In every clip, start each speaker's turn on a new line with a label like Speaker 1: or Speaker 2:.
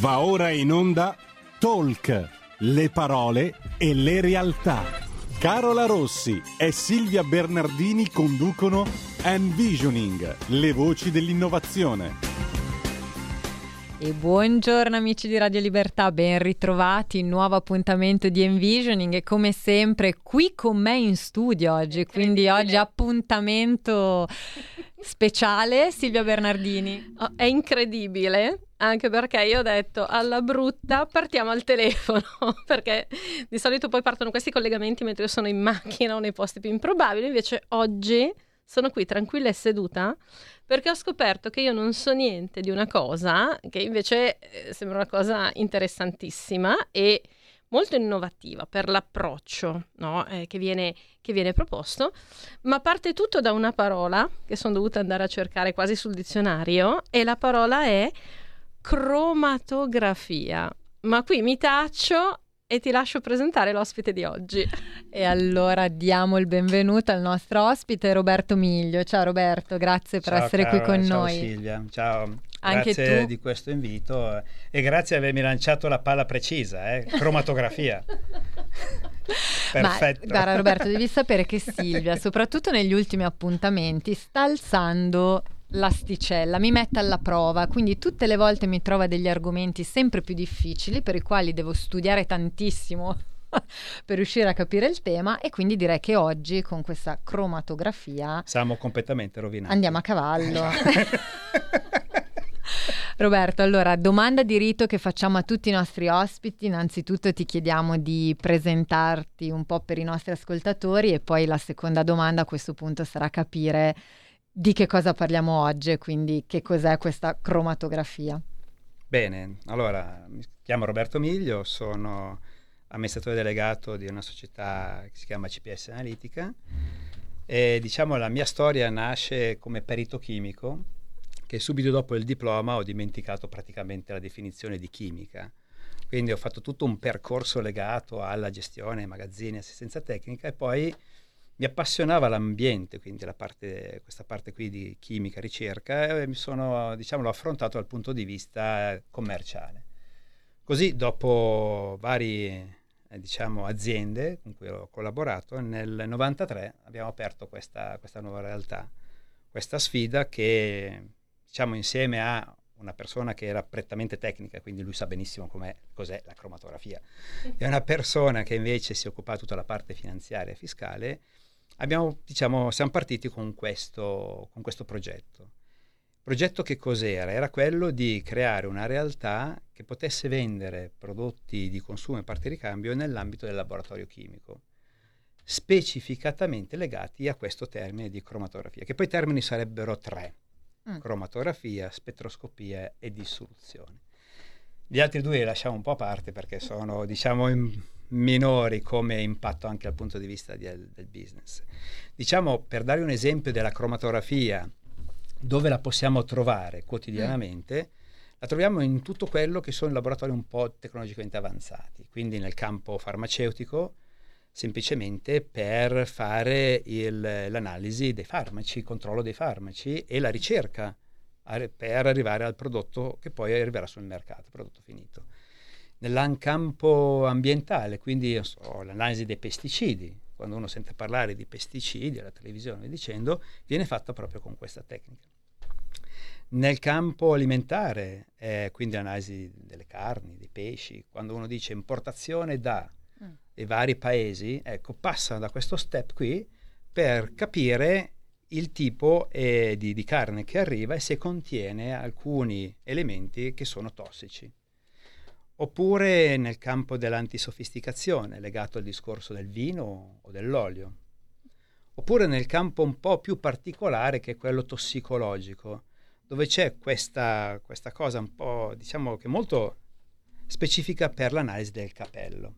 Speaker 1: Va ora in onda Talk, le parole e le realtà. Carola Rossi e Silvia Bernardini conducono Envisioning, le voci dell'innovazione.
Speaker 2: E buongiorno amici di Radio Libertà, ben ritrovati, nuovo appuntamento di Envisioning e come sempre qui con me in studio oggi, quindi oggi appuntamento speciale Silvia Bernardini.
Speaker 3: Oh, è incredibile, anche perché io ho detto alla brutta partiamo al telefono, perché di solito poi partono questi collegamenti mentre io sono in macchina o nei posti più improbabili, invece oggi sono qui tranquilla e seduta perché ho scoperto che io non so niente di una cosa che invece eh, sembra una cosa interessantissima e molto innovativa per l'approccio no? eh, che, viene, che, viene, proposto, ma parte tutto da una parola che sono dovuta andare a cercare quasi sul dizionario e la parola è cromatografia. Ma qui mi taccio e ti lascio presentare l'ospite di oggi.
Speaker 2: E allora diamo il benvenuto al nostro ospite Roberto Miglio. Ciao Roberto, grazie per
Speaker 4: ciao,
Speaker 2: essere
Speaker 4: caro,
Speaker 2: qui con
Speaker 4: ciao
Speaker 2: noi.
Speaker 4: Silvia, ciao.
Speaker 2: Anche
Speaker 4: grazie
Speaker 2: tu.
Speaker 4: di questo invito e grazie di avermi lanciato la palla precisa, eh? cromatografia. Perfetto.
Speaker 2: Ma guarda Roberto, devi sapere che Silvia, soprattutto negli ultimi appuntamenti, sta alzando l'asticella, mi mette alla prova, quindi tutte le volte mi trova degli argomenti sempre più difficili per i quali devo studiare tantissimo per riuscire a capire il tema e quindi direi che oggi con questa cromatografia
Speaker 4: siamo completamente rovinati.
Speaker 2: Andiamo a cavallo. Roberto, allora, domanda di rito che facciamo a tutti i nostri ospiti. Innanzitutto ti chiediamo di presentarti un po' per i nostri ascoltatori e poi la seconda domanda a questo punto sarà capire di che cosa parliamo oggi, quindi che cos'è questa cromatografia.
Speaker 4: Bene, allora mi chiamo Roberto Miglio, sono amministratore delegato di una società che si chiama CPS Analitica e diciamo la mia storia nasce come perito chimico che subito dopo il diploma ho dimenticato praticamente la definizione di chimica. Quindi ho fatto tutto un percorso legato alla gestione, magazzini, assistenza tecnica e poi mi appassionava l'ambiente, quindi parte, questa parte qui di chimica, ricerca, e mi sono, diciamo, l'ho affrontato dal punto di vista commerciale. Così, dopo varie eh, diciamo, aziende con cui ho collaborato, nel 93 abbiamo aperto questa, questa nuova realtà, questa sfida che, diciamo, insieme a una persona che era prettamente tecnica, quindi lui sa benissimo cos'è la cromatografia, e una persona che invece si occupa di tutta la parte finanziaria e fiscale, abbiamo, diciamo, siamo partiti con questo, con questo progetto. Progetto che cos'era? Era quello di creare una realtà che potesse vendere prodotti di consumo e parti di ricambio nell'ambito del laboratorio chimico, specificatamente legati a questo termine di cromatografia, che poi i termini sarebbero tre, mm. cromatografia, spettroscopia e dissoluzione. Gli altri due li lasciamo un po' a parte perché sono, diciamo, in, minori come impatto anche dal punto di vista di, del business. Diciamo, per dare un esempio della cromatografia, dove la possiamo trovare quotidianamente, mm. la troviamo in tutto quello che sono i laboratori un po' tecnologicamente avanzati, quindi nel campo farmaceutico, semplicemente per fare il, l'analisi dei farmaci, il controllo dei farmaci e la ricerca per arrivare al prodotto che poi arriverà sul mercato, prodotto finito nell'campo ambientale, quindi so, l'analisi dei pesticidi, quando uno sente parlare di pesticidi alla televisione dicendo, viene fatta proprio con questa tecnica. Nel campo alimentare, eh, quindi l'analisi delle carni, dei pesci, quando uno dice importazione da mm. i vari paesi, ecco, passa da questo step qui per capire il tipo eh, di, di carne che arriva e se contiene alcuni elementi che sono tossici. Oppure nel campo dell'antisofisticazione, legato al discorso del vino o dell'olio. Oppure nel campo un po' più particolare che è quello tossicologico, dove c'è questa, questa cosa un po', diciamo che molto specifica per l'analisi del capello.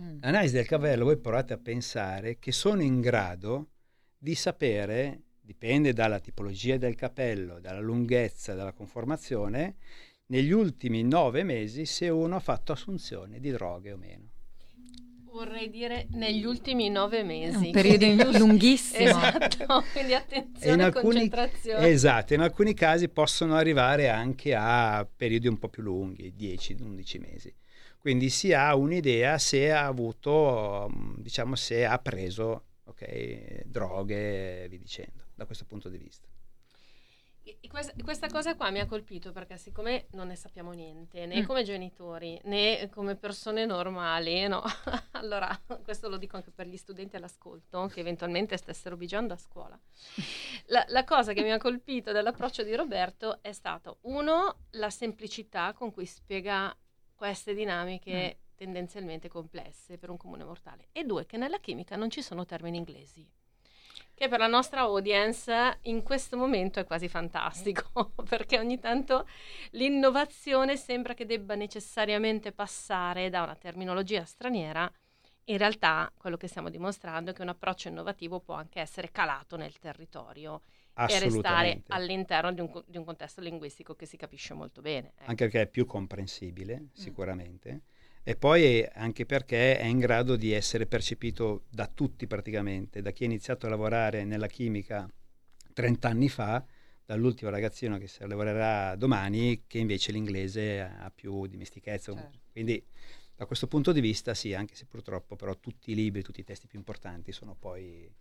Speaker 4: Mm. L'analisi del capello, voi provate a pensare che sono in grado di sapere, dipende dalla tipologia del capello, dalla lunghezza, dalla conformazione, negli ultimi nove mesi se uno ha fatto assunzione di droghe o meno.
Speaker 3: vorrei dire negli ultimi nove mesi.
Speaker 2: un periodo lunghissimo.
Speaker 3: Esatto, quindi attenzione e concentrazione.
Speaker 4: Esatto, in alcuni casi possono arrivare anche a periodi un po' più lunghi, 10-11 mesi. Quindi si ha un'idea se ha avuto, diciamo, se ha preso okay, droghe via dicendo, da questo punto di vista.
Speaker 3: Questa, cosa qua mi ha colpito perché siccome non ne sappiamo niente, né mm. come genitori né come persone normali, no? allora questo lo dico anche per gli studenti all'ascolto che eventualmente stessero bigiando a scuola. La, la cosa che mi ha colpito dell'approccio di Roberto è stato, uno, la semplicità con cui spiega queste dinamiche mm. tendenzialmente complesse per un comune mortale e due, che nella chimica non ci sono termini inglesi che per la nostra audience in questo momento è quasi fantastico, perché ogni tanto l'innovazione sembra che debba necessariamente passare da una terminologia straniera. In realtà quello che stiamo dimostrando è che un approccio innovativo può anche essere calato nel territorio e restare all'interno di un, di un, contesto linguistico che si capisce molto bene.
Speaker 4: Ecco. Anche perché è più comprensibile, sicuramente. Mm e poi anche perché è in grado di essere percepito da tutti praticamente, da chi ha iniziato a lavorare nella chimica 30 anni fa, dall'ultimo ragazzino che si lavorerà domani, che invece l'inglese ha più dimestichezza. Certo. Quindi da questo punto di vista sì, anche se purtroppo però tutti i libri, tutti i testi più importanti sono poi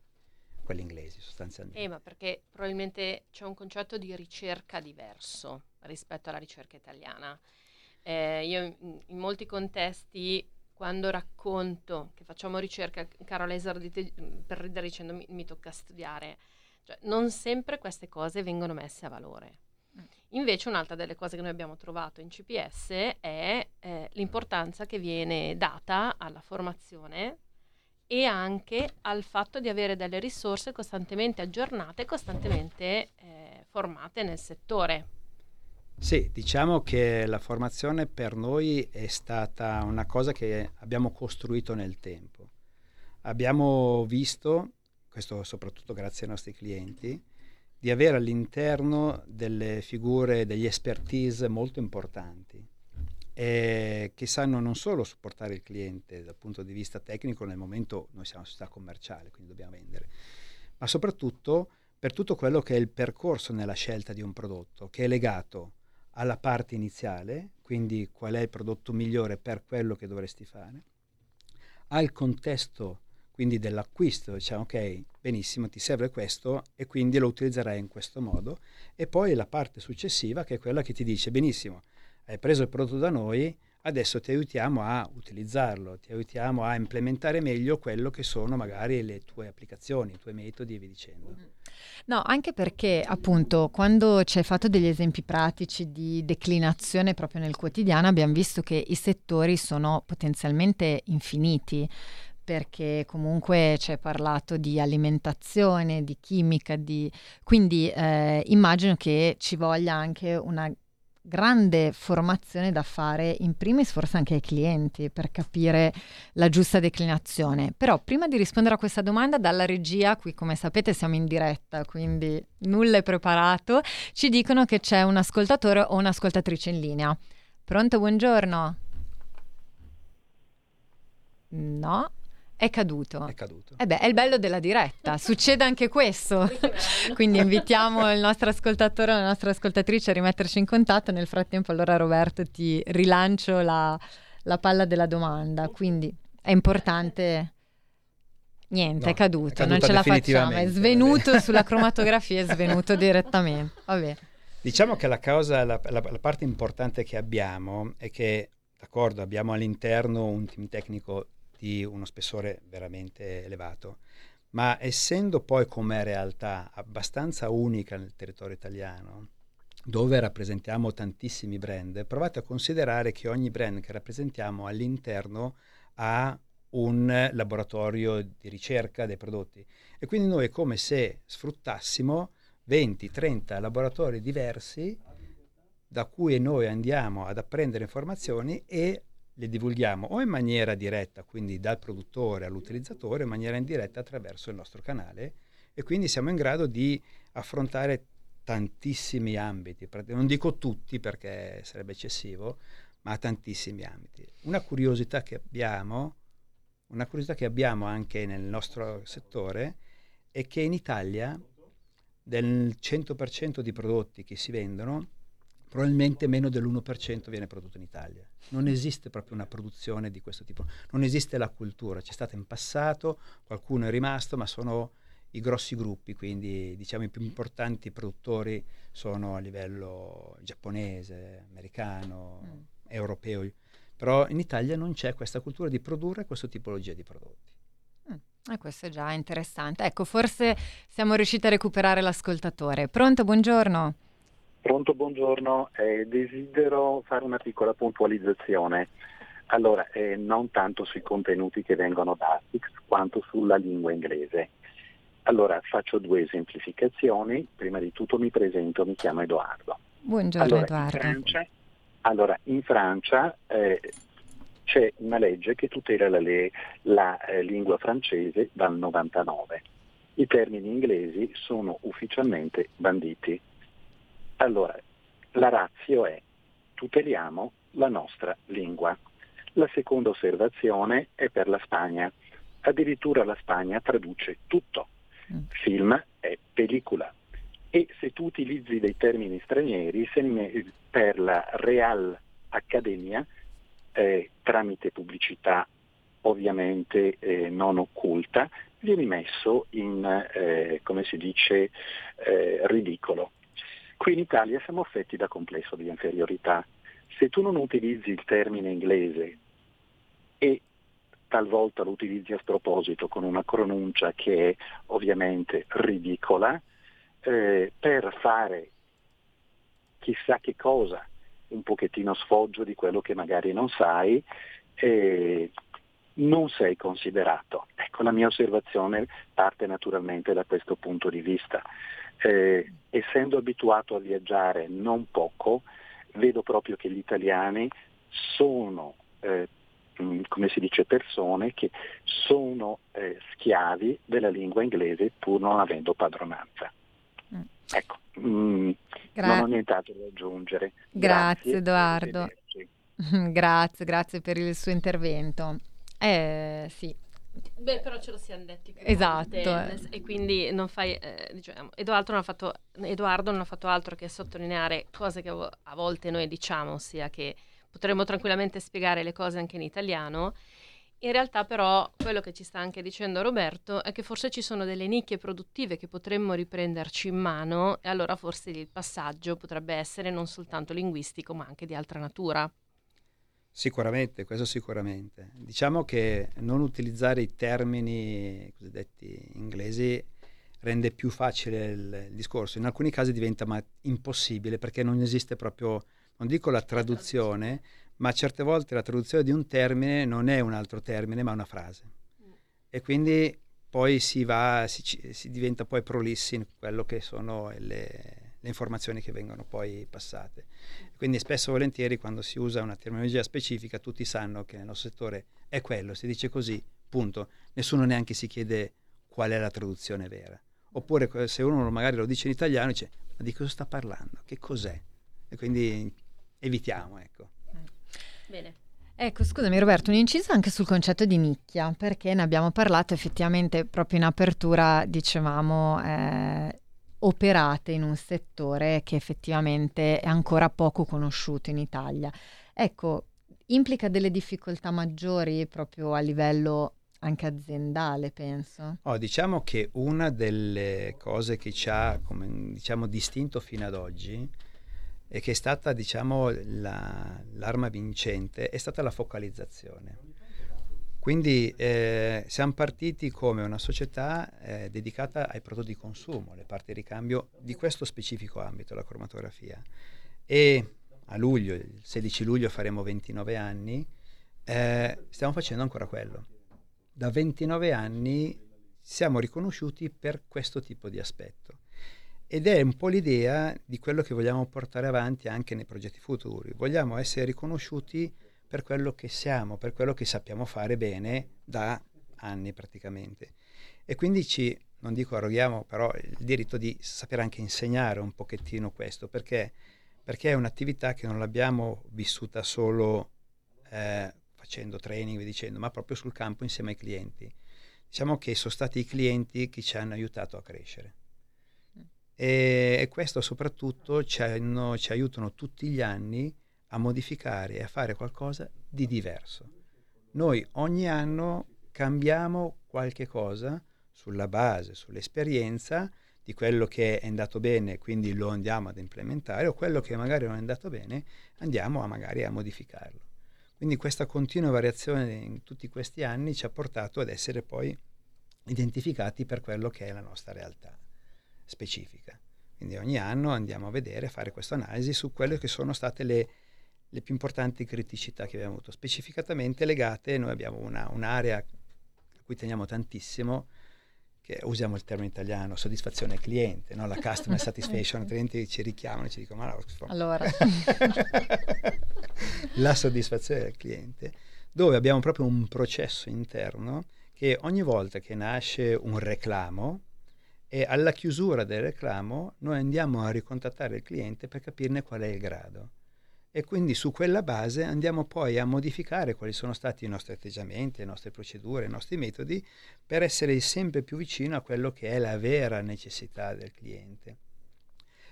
Speaker 4: quelli inglesi sostanzialmente.
Speaker 3: Eh, ma perché probabilmente c'è un concetto di ricerca diverso rispetto alla ricerca italiana. Eh, io in, molti contesti, quando racconto che facciamo ricerca, Carola esordite per ridere dicendo mi, mi tocca studiare, cioè, non sempre queste cose vengono messe a valore. Mm. Invece un'altra delle cose che noi abbiamo trovato in CPS è eh, l'importanza che viene data alla formazione e anche al fatto di avere delle risorse costantemente aggiornate costantemente eh, formate nel settore.
Speaker 4: Sì, diciamo che la formazione per noi è stata una cosa che abbiamo costruito nel tempo. Abbiamo visto, questo soprattutto grazie ai nostri clienti, di avere all'interno delle figure, degli expertise molto importanti e che sanno non solo supportare il cliente dal punto di vista tecnico nel momento noi siamo una società commerciale, quindi dobbiamo vendere, ma soprattutto per tutto quello che è il percorso nella scelta di un prodotto, che è legato alla parte iniziale, quindi qual è il prodotto migliore per quello che dovresti fare, al contesto quindi dell'acquisto, diciamo ok, benissimo, ti serve questo e quindi lo utilizzerai in questo modo, e poi la parte successiva che è quella che ti dice benissimo, hai preso il prodotto da noi, adesso ti aiutiamo a utilizzarlo, ti aiutiamo a implementare meglio quello che sono magari le tue applicazioni, i tuoi metodi e via dicendo. Mm.
Speaker 2: No, anche perché appunto quando ci hai fatto degli esempi pratici di declinazione proprio nel quotidiano abbiamo visto che i settori sono potenzialmente infiniti perché comunque ci hai parlato di alimentazione, di chimica, di... quindi eh, immagino che ci voglia anche una grande formazione da fare in primis forse anche ai clienti per capire la giusta declinazione. Però prima di rispondere a questa domanda dalla regia, qui come sapete siamo in diretta, quindi nulla è preparato, ci dicono che c'è un ascoltatore o un'ascoltatrice in linea. Pronto, buongiorno? No, è caduto.
Speaker 4: È caduto.
Speaker 2: Eh beh, è il bello della diretta, succede anche questo. Quindi invitiamo il nostro ascoltatore o la nostra ascoltatrice a rimetterci in contatto. Nel frattempo, allora, Roberto, ti rilancio la, la palla della domanda. Quindi è importante. Niente, no, è, caduto, è non ce la facciamo. È svenuto sulla cromatografia, è svenuto direttamente. Vabbè.
Speaker 4: Diciamo che la cosa, la, la, la parte importante che abbiamo è che, d'accordo, abbiamo all'interno un team tecnico di uno spessore veramente elevato. Ma essendo poi come realtà abbastanza unica nel territorio italiano, dove rappresentiamo tantissimi brand, provate a considerare che ogni brand che rappresentiamo all'interno ha un laboratorio di ricerca dei prodotti e quindi noi è come se sfruttassimo 20-30 laboratori diversi da cui noi andiamo ad apprendere informazioni e le divulghiamo o in maniera diretta, quindi dal produttore all'utilizzatore, in maniera indiretta attraverso il nostro canale e quindi siamo in grado di affrontare tantissimi ambiti, non dico tutti perché sarebbe eccessivo, ma tantissimi ambiti. Una curiosità che abbiamo una curiosità che abbiamo anche nel nostro settore è che in Italia del 100% di prodotti che si vendono, probabilmente meno dell'1% viene prodotto in Italia. Non esiste proprio una produzione di questo tipo, non esiste la cultura, c'è stata in passato, qualcuno è rimasto, ma sono i grossi gruppi, quindi diciamo i più importanti produttori sono a livello giapponese, americano, mm. europeo, però in Italia non c'è questa cultura di produrre questa tipologia di prodotti.
Speaker 2: Mm. E questo è già interessante. Ecco, forse siamo riusciti a recuperare l'ascoltatore. Pronto, buongiorno.
Speaker 5: Pronto, buongiorno. Eh, desidero fare una piccola puntualizzazione. Allora, eh, non tanto sui contenuti che vengono da Astix quanto sulla lingua inglese. Allora, faccio due esemplificazioni. Prima di tutto mi presento, mi chiamo Edoardo.
Speaker 2: Buongiorno
Speaker 5: allora,
Speaker 2: Edoardo.
Speaker 5: In Francia, allora, in Francia eh, c'è una legge che tutela la, la eh, lingua francese dal 99. I termini inglesi sono ufficialmente banditi. Allora, la razio è tuteliamo la nostra lingua. La seconda osservazione è per la Spagna. Addirittura la Spagna traduce tutto. Mm. Film è pellicola. E se tu utilizzi dei termini stranieri, per la Real Accademia, eh, tramite pubblicità ovviamente eh, non occulta, vieni messo in, eh, come si dice, eh, ridicolo. Qui in Italia siamo affetti da complesso di inferiorità. Se tu non utilizzi il termine inglese e talvolta lo utilizzi a sproposito con una pronuncia che è ovviamente ridicola, eh, per fare chissà che cosa, un pochettino sfoggio di quello che magari non sai, eh, non sei considerato. Ecco, la mia osservazione parte naturalmente da questo punto di vista. Eh, essendo abituato a viaggiare non poco, vedo proprio che gli italiani sono, eh, mm, come si dice, persone che sono eh, schiavi della lingua inglese pur non avendo padronanza. Mm. Ecco, mm, Gra- non ho nient'altro da aggiungere.
Speaker 2: Grazie, grazie Edoardo. grazie, grazie per il suo intervento. Eh, sì,
Speaker 3: Beh, però ce lo siamo detti.
Speaker 2: Esatto.
Speaker 3: Volte, e quindi non fai, eh, diciamo, Edoardo non, ha fatto, Edoardo non ha fatto altro che sottolineare cose che a volte noi diciamo, ossia che potremmo tranquillamente spiegare le cose anche in italiano. In realtà però quello che ci sta anche dicendo Roberto è che forse ci sono delle nicchie produttive che potremmo riprenderci in mano e allora forse il passaggio potrebbe essere non soltanto linguistico ma anche di altra natura.
Speaker 4: Sicuramente, questo sicuramente. Diciamo che non utilizzare i termini cosiddetti inglesi rende più facile il, il discorso. In alcuni casi diventa ma, impossibile perché non esiste proprio, non dico la traduzione, ma certe volte la traduzione di un termine non è un altro termine ma una frase. E quindi poi si va, si, si diventa poi prolissi in quello che sono le, le informazioni che vengono poi passate. Quindi spesso e volentieri quando si usa una terminologia specifica tutti sanno che nel nostro settore è quello, si dice così, punto. Nessuno neanche si chiede qual è la traduzione vera. Oppure se uno magari lo dice in italiano dice ma di cosa sta parlando? Che cos'è? E quindi evitiamo, ecco.
Speaker 2: Bene. Ecco, scusami Roberto, un inciso anche sul concetto di nicchia, perché ne abbiamo parlato effettivamente proprio in apertura, dicevamo, eh, operate in un settore che effettivamente è ancora poco conosciuto in Italia. Ecco, implica delle difficoltà maggiori proprio a livello anche aziendale, penso.
Speaker 4: Oh, diciamo che una delle cose che ci ha come, diciamo, distinto fino ad oggi e che è stata diciamo, la, l'arma vincente è stata la focalizzazione. Quindi eh, siamo partiti come una società eh, dedicata ai prodotti di consumo, le parti di ricambio di questo specifico ambito, la cromatografia. E a luglio, il 16 luglio faremo 29 anni, eh, stiamo facendo ancora quello. Da 29 anni siamo riconosciuti per questo tipo di aspetto. Ed è un po' l'idea di quello che vogliamo portare avanti anche nei progetti futuri. Vogliamo essere riconosciuti per quello che siamo, per quello che sappiamo fare bene da anni praticamente. E quindi ci, non dico arroghiamo, però il diritto di sapere anche insegnare un pochettino questo, perché, perché è un'attività che non l'abbiamo vissuta solo eh, facendo training, dicendo, ma proprio sul campo insieme ai clienti. Diciamo che sono stati i clienti che ci hanno aiutato a crescere. E, e questo soprattutto ci, hanno, ci aiutano tutti gli anni a modificare e a fare qualcosa di diverso. Noi ogni anno cambiamo qualche cosa sulla base, sull'esperienza di quello che è andato bene, quindi lo andiamo ad implementare, o quello che magari non è andato bene, andiamo a magari a modificarlo. Quindi questa continua variazione in tutti questi anni ci ha portato ad essere poi identificati per quello che è la nostra realtà specifica. Quindi ogni anno andiamo a vedere, a fare questa analisi su quelle che sono state le, le, più importanti criticità che abbiamo avuto, specificatamente legate, noi abbiamo una, un'area a cui teniamo tantissimo, che usiamo il termine italiano, soddisfazione cliente, no? la customer satisfaction, altrimenti ci richiamano e ci dicono ma no,
Speaker 2: allora.
Speaker 4: la soddisfazione del cliente, dove abbiamo proprio un processo interno che ogni volta che nasce un reclamo e alla chiusura del reclamo noi andiamo a ricontattare il cliente per capirne qual è il grado e quindi su quella base andiamo poi a modificare quali sono stati i nostri atteggiamenti, le nostre procedure, i nostri metodi per essere sempre più vicino a quello che è la vera necessità del cliente.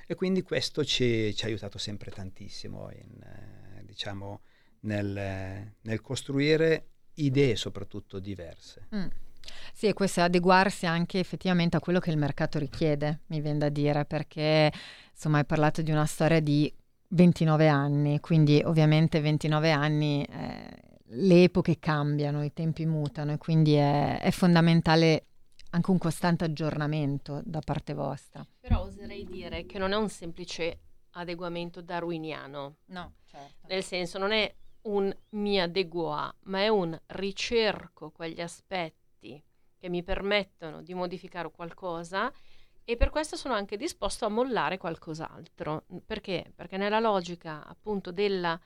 Speaker 4: E quindi questo ci, ci ha aiutato sempre tantissimo in, eh, diciamo, nel, nel, costruire idee soprattutto diverse. Mm.
Speaker 2: Sì, e questo è adeguarsi anche effettivamente a quello che il mercato richiede, mi viene da dire, perché insomma hai parlato di una storia di 29 anni, quindi ovviamente 29 anni eh, le epoche cambiano, i tempi mutano e quindi è, è, fondamentale anche un costante aggiornamento da parte vostra.
Speaker 3: Però oserei dire che non è un semplice adeguamento darwiniano.
Speaker 2: No, certo.
Speaker 3: Nel senso non è un mi adeguo a, ma è un ricerco quegli aspetti che mi permettono di modificare qualcosa e per questo sono anche disposto a mollare qualcos'altro. Perché? Perché nella logica appunto della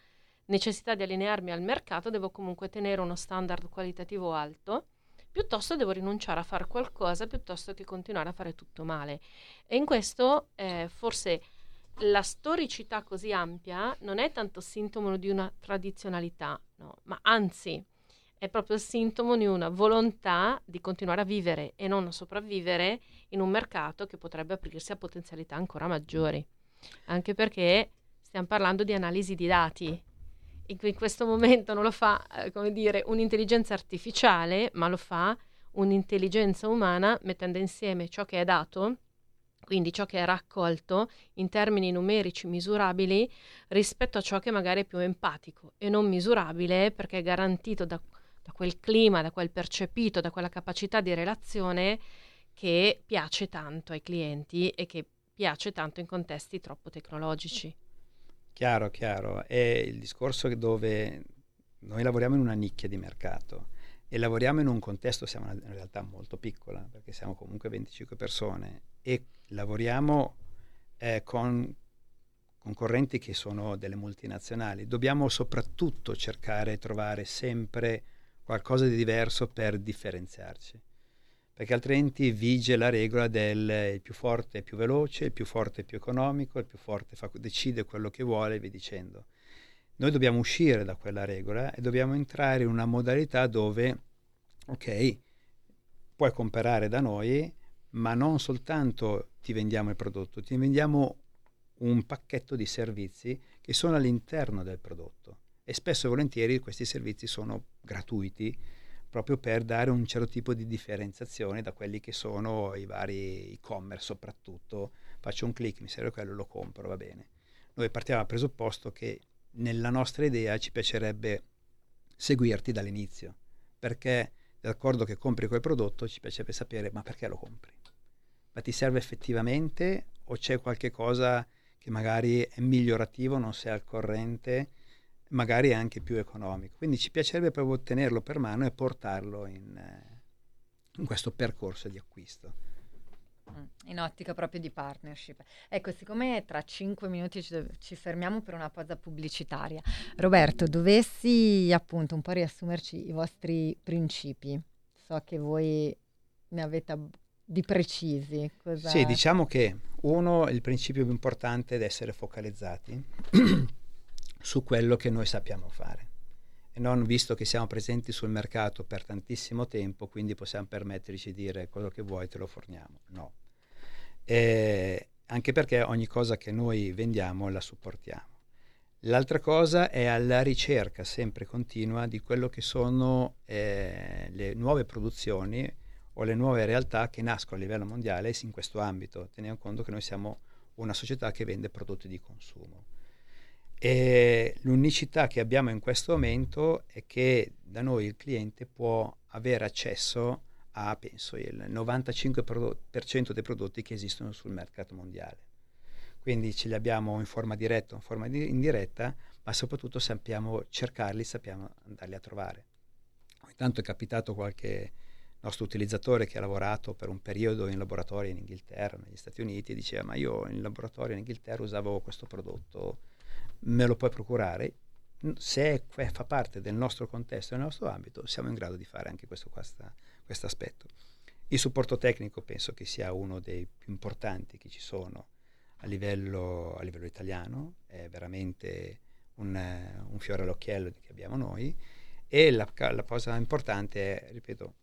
Speaker 3: necessità di allinearmi al mercato devo comunque tenere uno standard qualitativo alto, piuttosto devo rinunciare a fare qualcosa piuttosto che continuare a fare tutto male. E in questo eh, forse la storicità così ampia non è tanto sintomo di una tradizionalità, no? ma anzi è proprio il sintomo di una volontà di continuare a vivere e non a sopravvivere in un mercato che potrebbe aprirsi a potenzialità ancora maggiori. Anche perché stiamo parlando di analisi di dati. In questo momento non lo fa, eh, come dire, un'intelligenza artificiale, ma lo fa un'intelligenza umana mettendo insieme ciò che è dato, quindi ciò che è raccolto in termini numerici misurabili rispetto a ciò che magari è più empatico e non misurabile perché è garantito da da quel clima, da quel percepito, da quella capacità di relazione che piace tanto ai clienti e che piace tanto in contesti troppo tecnologici.
Speaker 4: Chiaro, chiaro. È il discorso dove noi lavoriamo in una nicchia di mercato e lavoriamo in un contesto, siamo in realtà molto piccola, perché siamo comunque 25 persone e lavoriamo eh, con concorrenti che sono delle multinazionali. Dobbiamo soprattutto cercare di trovare sempre qualcosa di diverso per differenziarci, perché altrimenti vige la regola del il più forte è più veloce, il più forte è più economico, il più forte fa, decide quello che vuole e via dicendo. Noi dobbiamo uscire da quella regola e dobbiamo entrare in una modalità dove, ok, puoi comprare da noi, ma non soltanto ti vendiamo il prodotto, ti vendiamo un pacchetto di servizi che sono all'interno del prodotto e spesso e volentieri questi servizi sono gratuiti proprio per dare un certo tipo di differenziazione da quelli che sono i vari e-commerce soprattutto. Faccio un clic, mi serve quello, lo compro, va bene. Noi partiamo dal presupposto che nella nostra idea ci piacerebbe seguirti dall'inizio, perché d'accordo che compri quel prodotto ci piacerebbe sapere ma perché lo compri? Ma ti serve effettivamente o c'è qualche cosa che magari è migliorativo, non sei al corrente magari anche più economico. Quindi ci piacerebbe proprio tenerlo per mano e portarlo in, eh, in questo percorso di acquisto.
Speaker 2: Mm, in ottica proprio di partnership. Ecco, siccome tra cinque minuti ci, ci, fermiamo per una pausa pubblicitaria, Roberto, dovessi appunto un po' riassumerci i vostri principi. So che voi ne avete di precisi.
Speaker 4: Cosa... Sì, diciamo che uno, il principio più importante è essere focalizzati su quello che noi sappiamo fare. e non visto che siamo presenti sul mercato per tantissimo tempo, quindi possiamo permetterci di dire quello che vuoi te lo forniamo. No. E anche perché ogni cosa che noi vendiamo la supportiamo. L'altra cosa è alla ricerca sempre continua di quello che sono eh, le nuove produzioni o le nuove realtà che nascono a livello mondiale in questo ambito, teniamo conto che noi siamo una società che vende prodotti di consumo. E l'unicità che abbiamo in questo momento è che da noi il cliente può avere accesso a, penso, il 95% dei prodotti che esistono sul mercato mondiale. Quindi ce li abbiamo in forma diretta in forma di- indiretta, ma soprattutto sappiamo cercarli, sappiamo andarli a trovare. Ogni tanto è capitato qualche nostro utilizzatore che ha lavorato per un periodo in laboratorio in Inghilterra, negli Stati Uniti, diceva ma io in laboratorio in Inghilterra usavo questo prodotto, me lo puoi procurare? Se fa parte del nostro contesto, del nostro ambito, siamo in grado di fare anche questo aspetto. Il supporto tecnico penso che sia uno dei più importanti che ci sono a livello, a livello italiano, è veramente un, un, fiore all'occhiello che abbiamo noi e la, la cosa importante è, ripeto,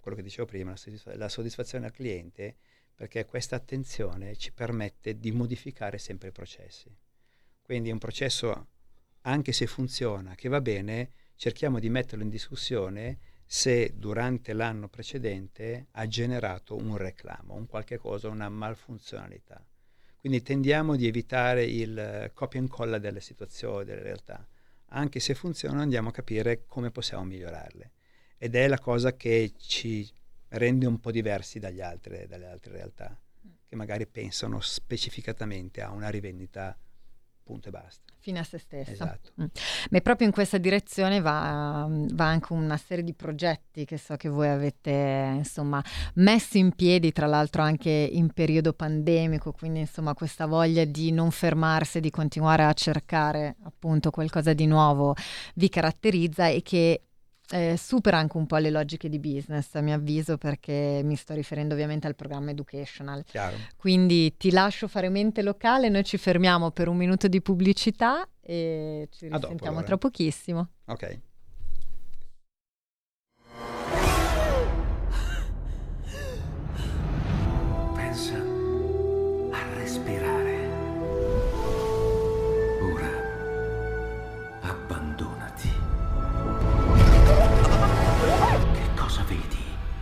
Speaker 4: quello che dicevo prima, la, soddisfa- la soddisfazione al cliente, perché questa attenzione ci permette di modificare sempre i processi. Quindi un processo, anche se funziona, che va bene, cerchiamo di metterlo in discussione se durante l'anno precedente ha generato un reclamo, un qualche cosa, una malfunzionalità. Quindi tendiamo di evitare il copia e incolla delle situazioni, delle realtà. Anche se funzionano andiamo a capire come possiamo migliorarle ed è la cosa che ci rende un po' diversi altri, dalle altre realtà che magari pensano specificatamente a una rivendita punto e basta.
Speaker 2: Fine a se stessa.
Speaker 4: Esatto.
Speaker 2: Mm. Ma proprio in questa direzione va, va, anche una serie di progetti che so che voi avete insomma messo in piedi, tra l'altro anche in periodo pandemico, quindi insomma questa voglia di non fermarsi, di continuare a cercare appunto qualcosa di nuovo vi caratterizza e che eh, supera anche un po' le logiche di business, a mio avviso, perché mi sto riferendo ovviamente al programma educational.
Speaker 4: Chiaro.
Speaker 2: Quindi ti lascio fare mente locale, noi ci fermiamo per un minuto di pubblicità e ci risentiamo allora. tra pochissimo.
Speaker 4: Ok.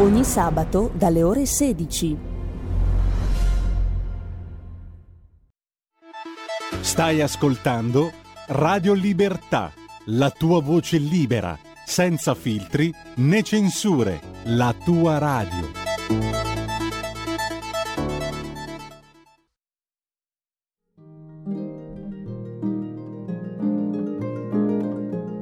Speaker 6: Ogni sabato dalle ore 16.
Speaker 1: Stai ascoltando Radio Libertà, la tua voce libera, senza filtri né censure, la tua radio.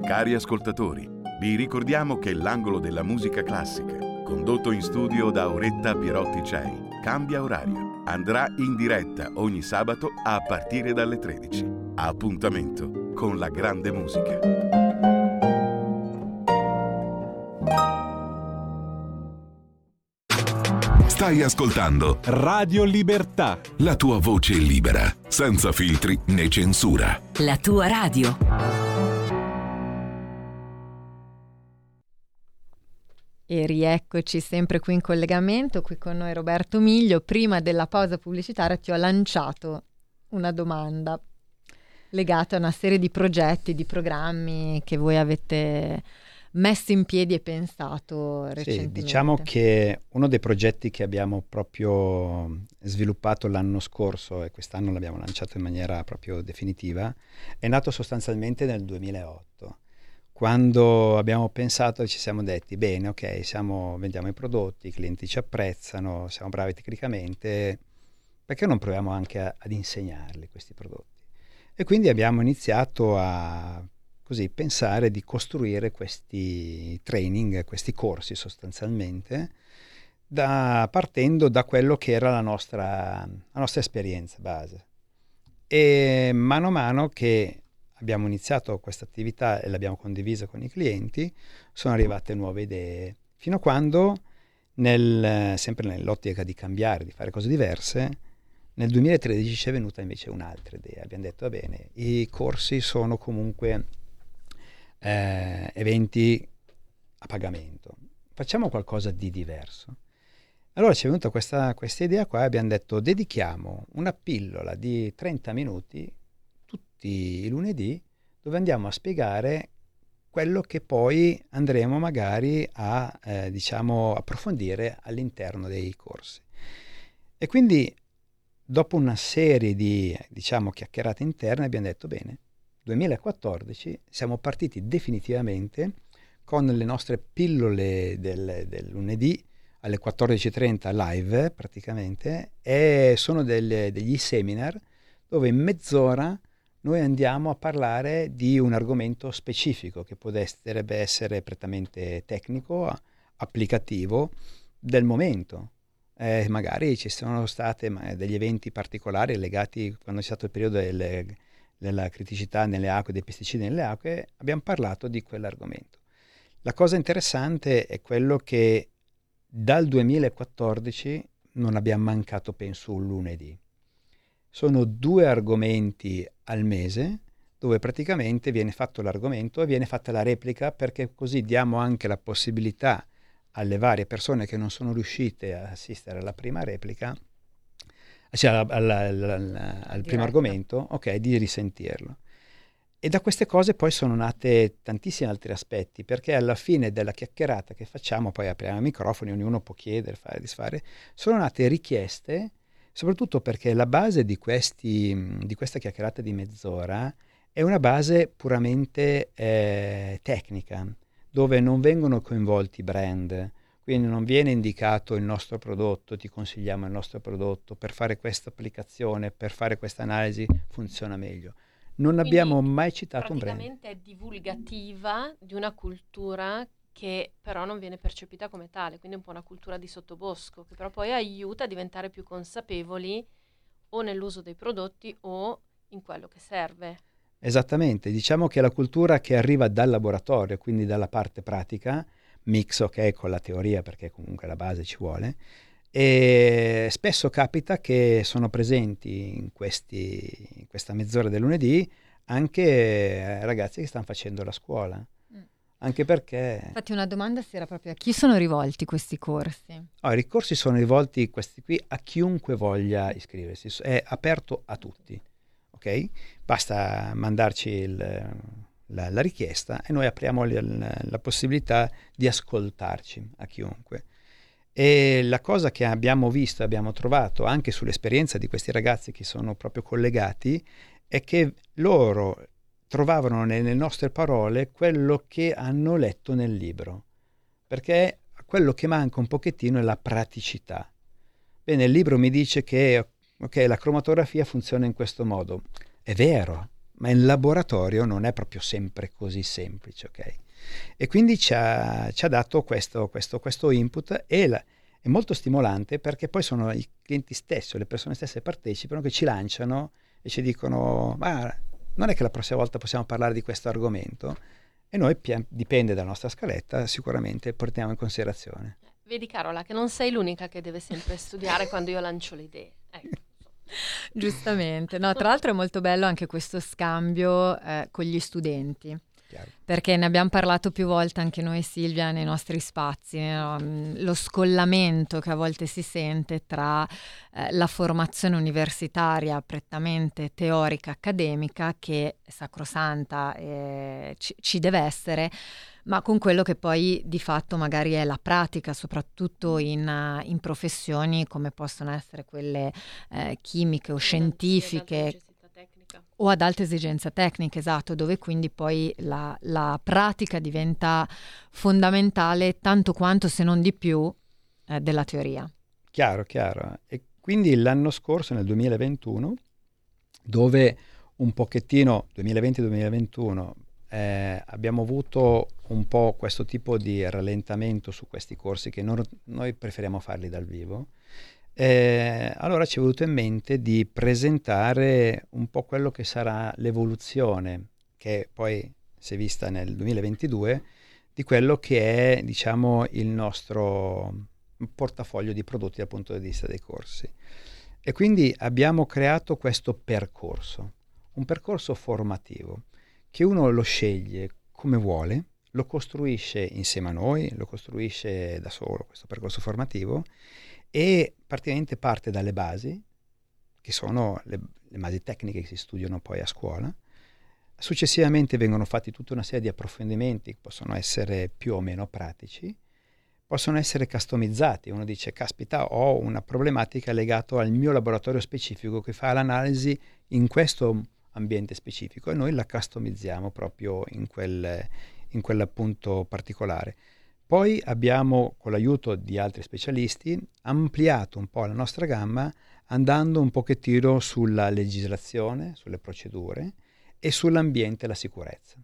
Speaker 7: Cari ascoltatori, vi ricordiamo che l'angolo della musica classica condotto in studio da Auretta Pierotti Cei, cambia orario. Andrà in diretta ogni sabato a partire dalle 13. Appuntamento con la grande musica.
Speaker 8: Stai ascoltando
Speaker 1: Radio Libertà.
Speaker 8: La tua voce libera, senza filtri né censura.
Speaker 6: La tua radio.
Speaker 2: E rieccoci sempre qui in collegamento, qui con noi Roberto Miglio. Prima della pausa pubblicitaria ti ho lanciato una domanda legata a una serie di progetti, di programmi che voi avete messo in piedi e pensato recentemente.
Speaker 4: Sì, diciamo che uno dei progetti che abbiamo proprio sviluppato l'anno scorso e quest'anno l'abbiamo lanciato in maniera proprio definitiva, è nato sostanzialmente nel 2008 quando abbiamo pensato ci siamo detti bene ok siamo, vendiamo i prodotti i clienti ci apprezzano siamo bravi tecnicamente perché non proviamo anche a, ad insegnarli questi prodotti? E quindi abbiamo iniziato a così, pensare di costruire questi training, questi corsi sostanzialmente, da, partendo da quello che era la nostra, la nostra esperienza base. E mano a mano che abbiamo iniziato questa attività e l'abbiamo condivisa con i clienti, sono arrivate nuove idee, fino a quando, nel, sempre nell'ottica di cambiare, di fare cose diverse, nel 2013 ci è venuta invece un'altra idea. Abbiamo detto, va bene, i corsi sono comunque eh, eventi a pagamento. Facciamo qualcosa di diverso. Allora ci è venuta questa, questa idea qua e abbiamo detto, dedichiamo una pillola di 30 minuti tutti i lunedì dove andiamo a spiegare quello che poi andremo magari a eh, diciamo, approfondire all'interno dei corsi. E quindi dopo una serie di diciamo, chiacchierate interne abbiamo detto bene, 2014 siamo partiti definitivamente con le nostre pillole del, del lunedì alle 14.30 live praticamente e sono delle, degli seminar dove in mezz'ora noi andiamo a parlare di un argomento specifico che potrebbe essere prettamente tecnico, applicativo del momento eh, magari ci sono stati degli eventi particolari legati quando c'è stato il periodo delle, della criticità nelle acque, dei pesticidi nelle acque, abbiamo parlato di quell'argomento. La cosa interessante è quello che dal 2014 non abbiamo mancato, penso, un lunedì. Sono due argomenti al mese dove praticamente viene fatto l'argomento e viene fatta la replica perché così diamo anche la possibilità alle varie persone che non sono riuscite a assistere alla prima replica, cioè al, al, al, al primo argomento, ok, di risentirlo. E da queste cose poi sono nate tantissimi altri aspetti, perché alla fine della chiacchierata che facciamo, poi apriamo i microfoni, ognuno può chiedere, fare, disfare, sono nate richieste, soprattutto perché la base di, questi, di questa chiacchierata di mezz'ora è una base puramente eh, tecnica dove non vengono coinvolti i brand, quindi non viene indicato il nostro prodotto, ti consigliamo il nostro prodotto, per fare questa applicazione, per fare questa analisi funziona meglio. Non quindi abbiamo mai citato un brand.
Speaker 3: Praticamente è divulgativa di una cultura che però non viene percepita come tale, quindi è un po' una cultura di sottobosco, che però poi aiuta a diventare più consapevoli o nell'uso dei prodotti o in quello che serve.
Speaker 4: Esattamente, diciamo che la cultura che arriva dal laboratorio, quindi dalla parte pratica, mix ok con la teoria perché comunque la base ci vuole, e spesso capita che sono presenti in, questi, in questa mezz'ora del lunedì anche eh, ragazzi che stanno facendo la scuola. Anche perché...
Speaker 2: Infatti una domanda si era proprio a chi sono rivolti questi corsi?
Speaker 4: Oh, I corsi sono rivolti, questi qui, a chiunque voglia iscriversi, è aperto a tutti ok? Basta mandarci il, la, la, richiesta e noi apriamo la, la possibilità di ascoltarci a chiunque. E la cosa che abbiamo visto, abbiamo trovato anche sull'esperienza di questi ragazzi che sono proprio collegati, è che loro trovavano nelle nostre parole quello che hanno letto nel libro, perché quello che manca un pochettino è la praticità. Bene, il libro mi dice che ok, la cromatografia funziona in questo modo. È vero, ma in laboratorio non è proprio sempre così semplice, ok? E quindi ci ha, ci ha dato questo, questo, questo, input e la, è molto stimolante perché poi sono i clienti stessi, le persone stesse partecipano che ci lanciano e ci dicono ma non è che la prossima volta possiamo parlare di questo argomento e noi, dipende dalla nostra scaletta, sicuramente portiamo in considerazione.
Speaker 3: Vedi Carola che non sei l'unica che deve sempre studiare quando io lancio le idee. Ecco.
Speaker 2: Giustamente, no, tra l'altro è molto bello anche questo scambio eh, con gli studenti. Chiaro. Perché ne abbiamo parlato più volte anche noi, Silvia, nei nostri spazi, no? Mm, lo scollamento che a volte si sente tra eh, la formazione universitaria prettamente teorica, accademica, che è sacrosanta e ci, ci deve essere, ma con quello che poi di fatto magari è la pratica, soprattutto in, in professioni come possono essere quelle eh, chimiche o scientifiche o ad alta esigenza tecnica, esatto, dove quindi poi la, la, pratica diventa fondamentale tanto quanto se non di più eh, della teoria.
Speaker 4: Chiaro, chiaro. E quindi l'anno scorso, nel 2021, dove un pochettino, 2020-2021, eh, abbiamo avuto un po' questo tipo di rallentamento su questi corsi che non, noi preferiamo farli dal vivo. Eh, allora ci è venuto in mente di presentare un po' quello che sarà l'evoluzione, che poi si è vista nel 2022, di quello che è diciamo, il nostro portafoglio di prodotti dal punto di vista dei corsi. E quindi abbiamo creato questo percorso, un percorso formativo che uno lo sceglie come vuole, lo costruisce insieme a noi, lo costruisce da solo questo percorso formativo e praticamente parte dalle basi, che sono le, le basi tecniche che si studiano poi a scuola. Successivamente vengono fatti tutta una serie di approfondimenti che possono essere più o meno pratici, possono essere customizzati. Uno dice, caspita, ho una problematica legata al mio laboratorio specifico che fa l'analisi in questo ambiente specifico e noi la customizziamo proprio in quel, in quell'appunto particolare. Poi abbiamo, con l'aiuto di altri specialisti, ampliato un po' la nostra gamma andando un pochettino sulla legislazione, sulle procedure e sull'ambiente e la sicurezza.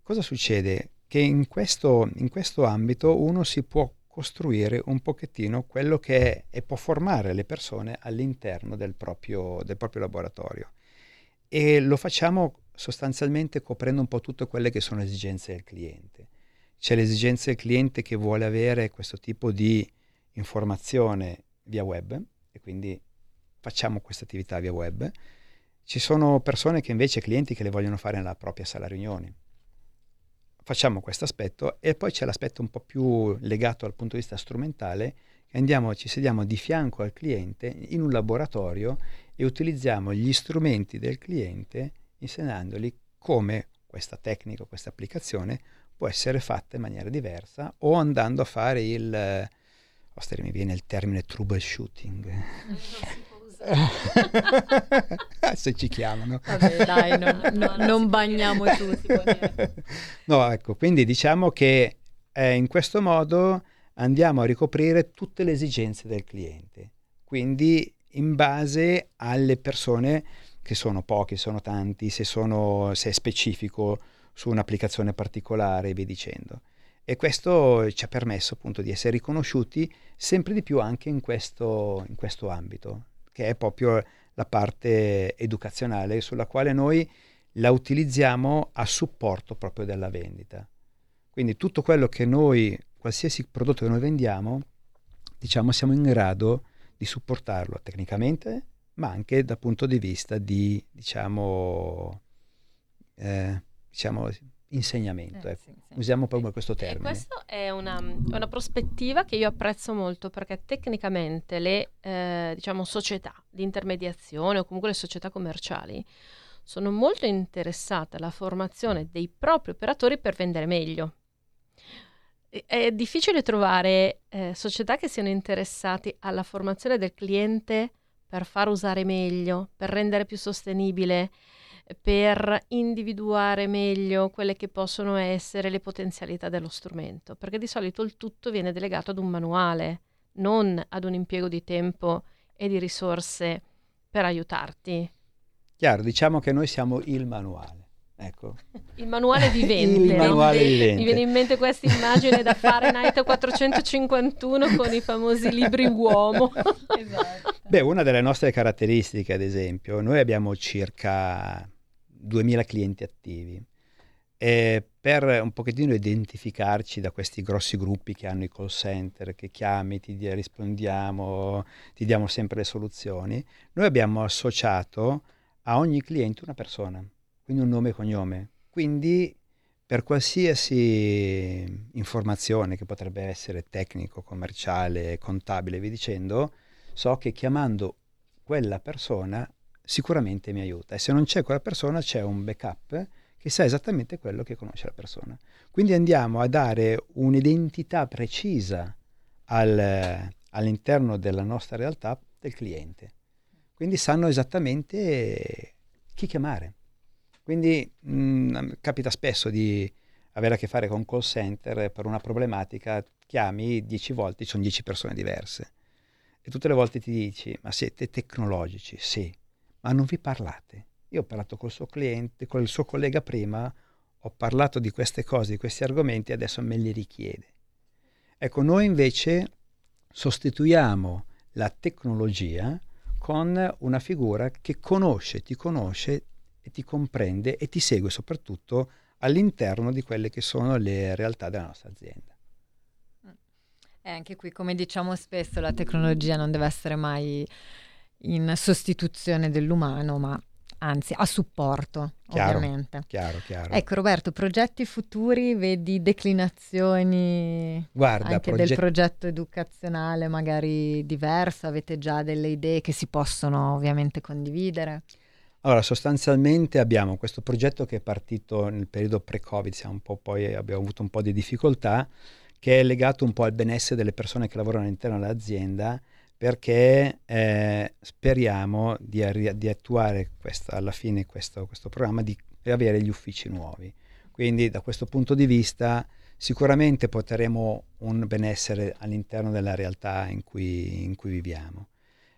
Speaker 4: Cosa succede? Che in questo, in questo ambito uno si può costruire un pochettino quello che è e può formare le persone all'interno del proprio, del proprio laboratorio. E lo facciamo sostanzialmente coprendo un po' tutte quelle che sono le esigenze del cliente. C'è l'esigenza del cliente che vuole avere questo tipo di informazione via web e quindi facciamo questa attività via web. Ci sono persone che invece, clienti che le vogliono fare nella propria sala riunioni facciamo questo aspetto e poi c'è l'aspetto un po' più legato dal punto di vista strumentale, andiamo, ci sediamo di fianco al cliente in un laboratorio e utilizziamo gli strumenti del cliente insegnandogli come questa tecnica, questa applicazione può essere fatta in maniera diversa o andando a fare il, oh, mi viene il termine troubleshooting. se ci chiamano.
Speaker 2: Vabbè, dai, non, no, non bagniamo tutti.
Speaker 4: no, ecco, quindi diciamo che eh, in questo modo andiamo a ricoprire tutte le esigenze del cliente. Quindi in base alle persone che sono pochi, sono tanti, se, sono, se è specifico su un'applicazione particolare e via dicendo. E questo ci ha permesso appunto di essere riconosciuti sempre di più anche in questo, in questo ambito che è proprio la parte educazionale sulla quale noi la utilizziamo a supporto proprio della vendita. Quindi tutto quello che noi, qualsiasi prodotto che noi vendiamo, diciamo siamo in grado di supportarlo tecnicamente, ma anche dal punto di vista di, diciamo, eh, diciamo insegnamento. Eh, ecco. sì, sì. Usiamo proprio questo termine.
Speaker 3: E questa è una, una, prospettiva che io apprezzo molto perché tecnicamente le eh, diciamo, società di intermediazione o comunque le società commerciali sono molto interessate alla formazione dei propri operatori per vendere meglio. È difficile trovare eh, società che siano interessate alla formazione del cliente per far usare meglio, per rendere più sostenibile per individuare meglio quelle che possono essere le potenzialità dello strumento, perché di solito il tutto viene delegato ad un manuale, non ad un impiego di tempo e di risorse per aiutarti.
Speaker 4: Chiaro, diciamo che noi siamo il manuale. Ecco.
Speaker 3: Il manuale vivente.
Speaker 4: il manuale vivente.
Speaker 3: Mi viene in mente questa immagine da Fahrenheit 451 con i famosi libri uomo.
Speaker 4: esatto. Beh, una delle nostre caratteristiche, ad esempio, noi abbiamo circa 2000 clienti attivi. E per un pochettino identificarci da questi grossi gruppi che hanno i call center, che chiami, ti rispondiamo, ti diamo sempre le soluzioni, noi abbiamo associato a ogni cliente una persona, quindi un nome e cognome. Quindi per qualsiasi informazione che potrebbe essere tecnico, commerciale, contabile, vi dicendo, so che chiamando quella persona sicuramente mi aiuta e se non c'è quella persona c'è un backup che sa esattamente quello che conosce la persona. Quindi andiamo a dare un'identità precisa al, all'interno della nostra realtà del cliente. Quindi sanno esattamente chi chiamare. Quindi mh, mm, capita spesso di avere a che fare con call center per una problematica, chiami dieci volte, sono dieci persone diverse e tutte le volte ti dici, ma siete tecnologici? Sì, ma non vi parlate. Io ho parlato col suo cliente, con il suo collega prima, ho parlato di queste cose, di questi argomenti, adesso me li richiede. Ecco, noi invece sostituiamo la tecnologia con una figura che conosce, ti conosce e ti comprende e ti segue soprattutto all'interno di quelle che sono le realtà della nostra azienda.
Speaker 2: E anche qui, come diciamo spesso, la tecnologia non deve essere mai in sostituzione dell'umano, ma anzi a supporto,
Speaker 4: chiaro,
Speaker 2: ovviamente.
Speaker 4: Chiaro, chiaro.
Speaker 2: Ecco Roberto, progetti futuri, vedi declinazioni
Speaker 4: Guarda,
Speaker 2: anche
Speaker 4: proget-
Speaker 2: del progetto educazionale magari diverso, avete già delle idee che si possono ovviamente condividere?
Speaker 4: Allora, sostanzialmente abbiamo questo progetto che è partito nel periodo pre-Covid, un poi, abbiamo avuto un po' di difficoltà, che è legato un po' al benessere delle persone che lavorano all'interno dell'azienda perché eh, speriamo di, arri- di attuare questa, alla fine questo, questo programma di avere gli uffici nuovi. Quindi da questo punto di vista sicuramente porteremo un benessere all'interno della realtà in cui, in cui viviamo.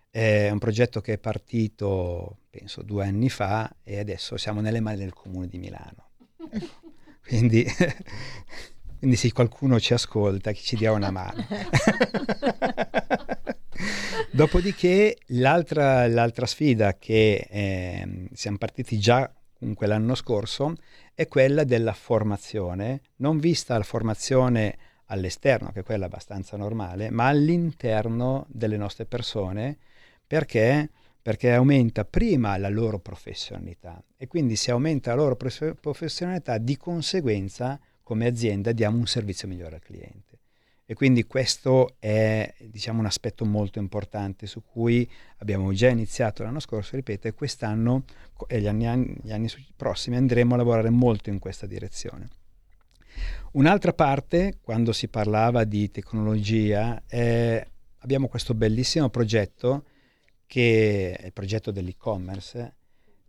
Speaker 4: È un progetto che è partito, penso, due anni fa e adesso siamo nelle mani del Comune di Milano. Quindi quindi se qualcuno ci ascolta, che ci dia una mano. Dopodiché l'altra, l'altra, sfida che eh, siamo partiti già comunque l'anno scorso è quella della formazione, non vista la formazione all'esterno, che è quella abbastanza normale, ma all'interno delle nostre persone, perché? Perché aumenta prima la loro professionalità e quindi se aumenta la loro professionalità di conseguenza come azienda diamo un servizio migliore al cliente. E quindi questo è diciamo, un aspetto molto importante su cui abbiamo già iniziato l'anno scorso, ripeto, e quest'anno e gli anni, gli anni prossimi andremo a lavorare molto in questa direzione. Un'altra parte, quando si parlava di tecnologia, è, abbiamo questo bellissimo progetto che è il progetto dell'e-commerce,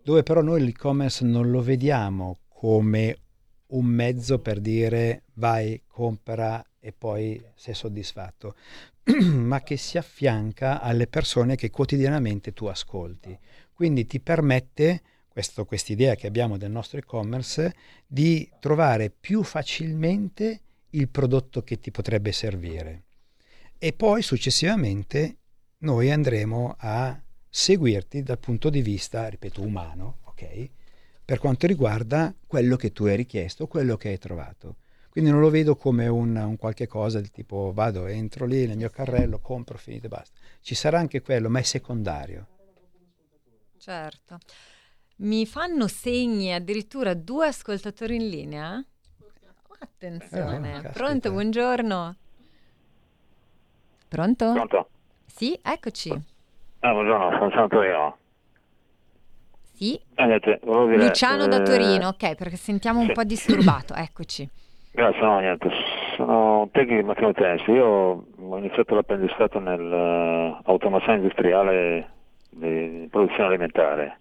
Speaker 4: dove però noi l'e-commerce non lo vediamo come un mezzo per dire vai, compra e poi sei soddisfatto, ma che si affianca alle persone che quotidianamente tu ascolti. Quindi ti permette, questa idea che abbiamo del nostro e-commerce, di trovare più facilmente il prodotto che ti potrebbe servire. E poi successivamente noi andremo a seguirti dal punto di vista, ripeto, umano, ok? per quanto riguarda quello che tu hai richiesto, quello che hai trovato. Quindi non lo vedo come un, un qualche cosa del tipo vado, entro lì nel mio carrello, compro, finito e basta. Ci sarà anche quello, ma è secondario.
Speaker 2: Certo. Mi fanno segni addirittura due ascoltatori in linea? Attenzione. Eh, Pronto, buongiorno. Pronto?
Speaker 9: Pronto?
Speaker 2: Sì, eccoci.
Speaker 9: Ah, buongiorno, sono Santorio.
Speaker 2: Sì.
Speaker 9: Eh, niente, dire,
Speaker 2: Luciano
Speaker 9: eh,
Speaker 2: da Torino, ok, perché sentiamo un
Speaker 9: sì.
Speaker 2: po' disturbato, eccoci.
Speaker 9: Grazie, no, niente, sono un tecnico di macchine utensili, io ho iniziato l'apprendistato nell'automazione uh, industriale di produzione alimentare.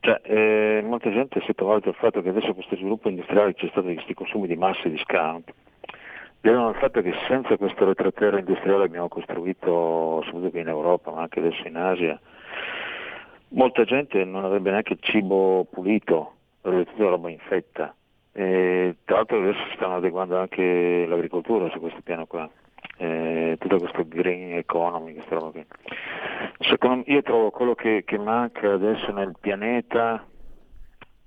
Speaker 9: Cioè, eh, molta gente si sottovaluta il fatto che adesso questo sviluppo industriale c'è stato questi consumi di massa e di discount, vedono il fatto che senza questo retroterra industriale che abbiamo costruito soprattutto qui in Europa, ma anche adesso in Asia, molta gente non avrebbe neanche il cibo pulito, avrebbe tutta roba infetta. E, tra l'altro adesso si stanno adeguando anche l'agricoltura su questo piano qua, e, tutto questo green economy, questa roba qui. Secondo, io trovo quello che, che manca adesso nel pianeta,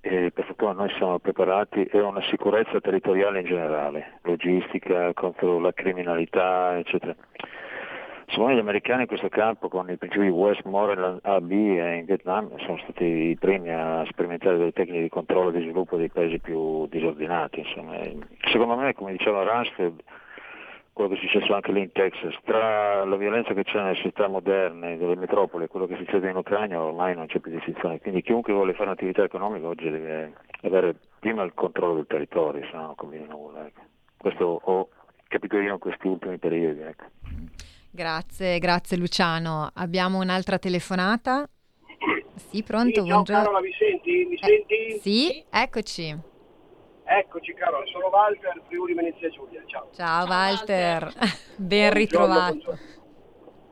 Speaker 9: e per fortuna noi siamo preparati, è una sicurezza territoriale in generale, logistica contro la criminalità, eccetera. Secondo gli americani in questo campo con il principio di Westmoreland AB in Vietnam sono stati i primi a sperimentare delle tecniche di controllo e di sviluppo dei paesi più disordinati. Insomma. Secondo me, come diceva Ransford, quello che è successo anche lì in Texas, tra la violenza che c'è nelle città moderne, delle metropoli e quello che succede in Ucraina ormai non c'è più distinzione. Quindi chiunque vuole fare un'attività economica oggi deve avere prima il controllo del territorio, se no non conviene nulla. Ecco. Questo ho capito io in questi ultimi periodi. Ecco.
Speaker 2: Grazie, grazie Luciano. Abbiamo un'altra telefonata. Sì, pronto,
Speaker 10: sì,
Speaker 2: buongiorno.
Speaker 10: Carola, mi senti? Mi senti?
Speaker 2: Eh, sì, eccoci.
Speaker 10: Eccoci Carola, sono Walter, Friuli Venezia Giulia. Ciao.
Speaker 2: Ciao, Ciao Walter. Walter. ben ritrovato.
Speaker 10: Buongiorno,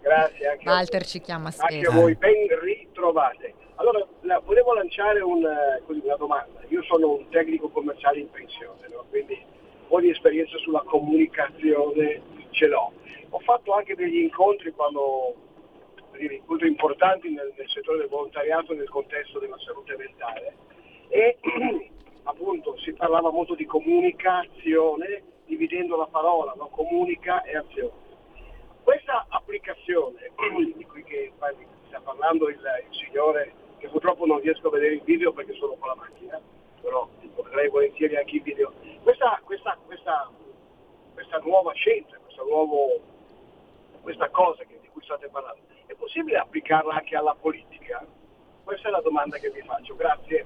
Speaker 10: Grazie anche
Speaker 2: Walter
Speaker 10: a
Speaker 2: ci chiama
Speaker 10: voi. Anche
Speaker 2: spesso.
Speaker 10: a voi, ben ritrovate. Allora, la- volevo lanciare un, eh, così, una domanda. Io sono un tecnico commerciale in pensione, no? quindi un po' di esperienza sulla comunicazione ce l'ho. Ho fatto anche degli incontri quando degli incontri importanti nel, nel settore del volontariato nel contesto della salute mentale e appunto si parlava molto di comunicazione dividendo la parola, no? comunica e azione. Questa applicazione di cui che sta parlando il, il signore, che purtroppo non riesco a vedere il video perché sono con la macchina, però vorrei volentieri anche il video. Questa, questa, questa, questa nuova scienza, questa, nuovo, questa cosa che- di cui state parlando, è possibile applicarla anche alla politica? Questa è la domanda che vi faccio, grazie.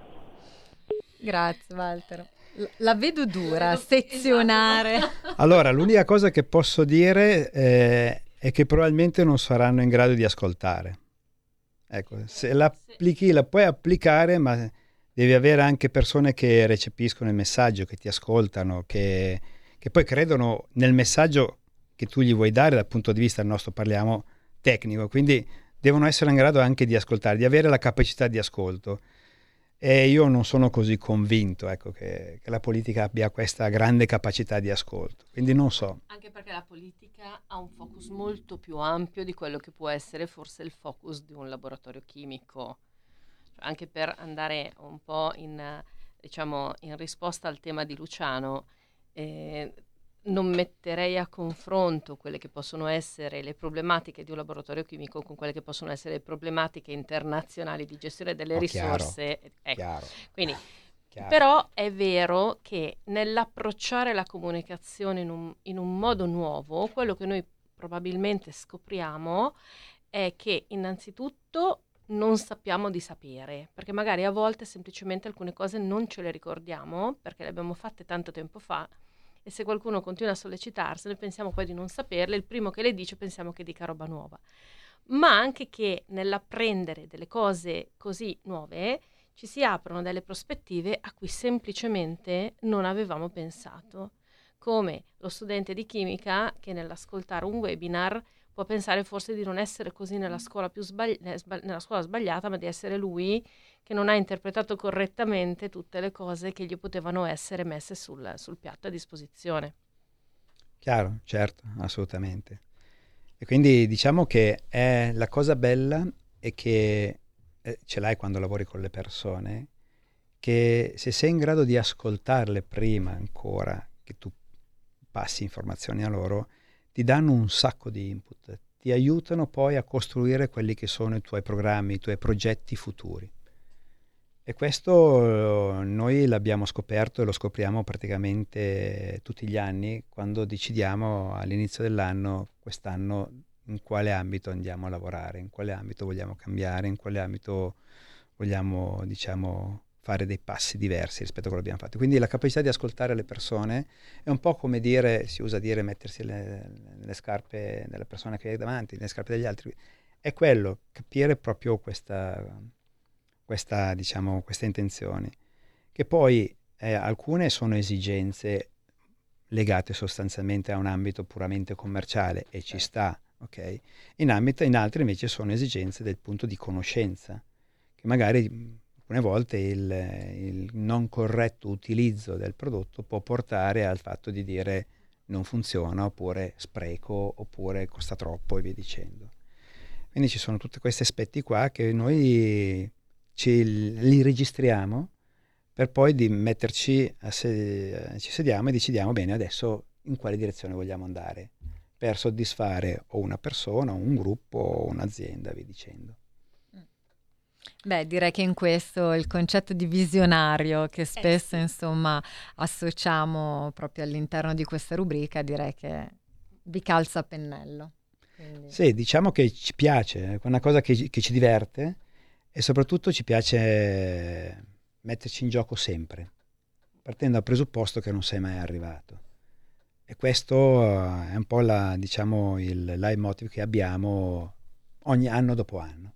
Speaker 2: Grazie Walter. La vedo dura, sezionare.
Speaker 4: Allora, l'unica cosa che posso dire eh, è che probabilmente non saranno in grado di ascoltare. Ecco, se l'applichi, la puoi applicare, ma devi avere anche persone che recepiscono il messaggio, che ti ascoltano, che, che poi credono nel messaggio che tu gli vuoi dare dal punto di vista del nostro, parliamo, tecnico. Quindi devono essere in grado anche di ascoltare, di avere la capacità di ascolto. E io non sono così convinto ecco, che, che la politica abbia questa grande capacità di ascolto, quindi non so.
Speaker 3: Anche perché la politica ha un focus molto più ampio di quello che può essere forse il focus di un laboratorio chimico. Cioè, anche per andare un po' in, diciamo, in risposta al tema di Luciano, eh, non metterei a confronto quelle che possono essere le problematiche di un laboratorio chimico con quelle che possono essere le problematiche internazionali di gestione delle
Speaker 4: Oh, chiaro,
Speaker 3: risorse. Ecco.
Speaker 4: chiaro.
Speaker 3: Quindi,
Speaker 4: Chiaro.
Speaker 3: però è vero che nell'approcciare la comunicazione in un, in un modo nuovo, quello che noi probabilmente scopriamo è che innanzitutto non sappiamo di sapere, perché magari a volte semplicemente alcune cose non ce le ricordiamo perché le abbiamo fatte tanto tempo fa e se qualcuno continua a sollecitarsene pensiamo poi di non saperle, il primo che le dice pensiamo che dica roba nuova. Ma anche che nell'apprendere delle cose così nuove ci si aprono delle prospettive a cui semplicemente non avevamo pensato, come lo studente di chimica che nell'ascoltare un webinar può pensare forse di non essere così nella scuola, più sbagli- eh, sba- nella scuola sbagliata, ma di essere lui che non ha interpretato correttamente tutte le cose che gli potevano essere messe sul, sul piatto a disposizione.
Speaker 4: Chiaro, certo, assolutamente. E quindi diciamo che è la cosa bella è che eh, ce l'hai quando lavori con le persone, che se sei in grado di ascoltarle prima ancora che tu passi informazioni a loro, ti danno un sacco di input, ti aiutano poi a costruire quelli che sono i tuoi programmi, i tuoi progetti futuri. E questo eh, noi l'abbiamo scoperto e lo scopriamo praticamente tutti gli anni quando decidiamo all'inizio dell'anno, quest'anno, in quale ambito andiamo a lavorare, in quale ambito vogliamo cambiare, in quale ambito vogliamo, diciamo, fare dei passi diversi rispetto a quello che abbiamo fatto. Quindi la capacità di ascoltare le persone è un po' come dire, si usa dire mettersi le, le scarpe della persona che hai davanti, nelle scarpe degli altri. È quello, capire proprio questa, questa, diciamo, queste intenzioni, che poi eh, alcune sono esigenze legate sostanzialmente a un ambito puramente commerciale e ci sta, ok? In, ambito, in altri invece sono esigenze del punto di conoscenza, che magari alcune volte il, il non corretto utilizzo del prodotto può portare al fatto di dire non funziona oppure spreco oppure costa troppo e via dicendo. Quindi ci sono tutti questi aspetti qua che noi ci, li registriamo per poi di metterci, a se, ci sediamo e decidiamo bene adesso in quale direzione vogliamo andare per soddisfare o una persona, o un gruppo o un'azienda, via dicendo.
Speaker 2: Beh, direi che in questo il concetto di visionario che spesso,
Speaker 3: sì.
Speaker 2: insomma, associamo proprio all'interno di questa rubrica, direi che vi calza a pennello. Quindi...
Speaker 4: Sì, diciamo che ci piace, è una cosa che, che ci diverte e soprattutto ci piace metterci in gioco sempre, partendo dal presupposto che non sei mai arrivato. E questo è un po' la, diciamo, il leitmotiv che abbiamo ogni anno dopo anno.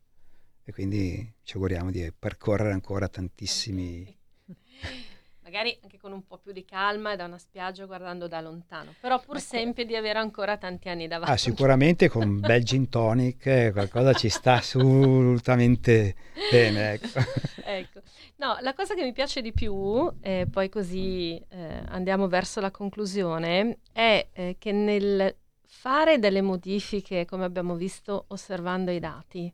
Speaker 4: E quindi ci auguriamo di percorrere ancora tantissimi.
Speaker 3: magari anche con un po' più di calma e da una spiaggia guardando da lontano, però pur sempre di avere ancora tanti anni davanti.
Speaker 4: Ah, sicuramente con un bel gin tonic eh, qualcosa ci sta assolutamente bene. Ecco.
Speaker 3: ecco. No, la cosa che mi piace di più, e poi così eh, andiamo verso la conclusione, è eh, che nel fare delle modifiche, come abbiamo visto osservando i dati,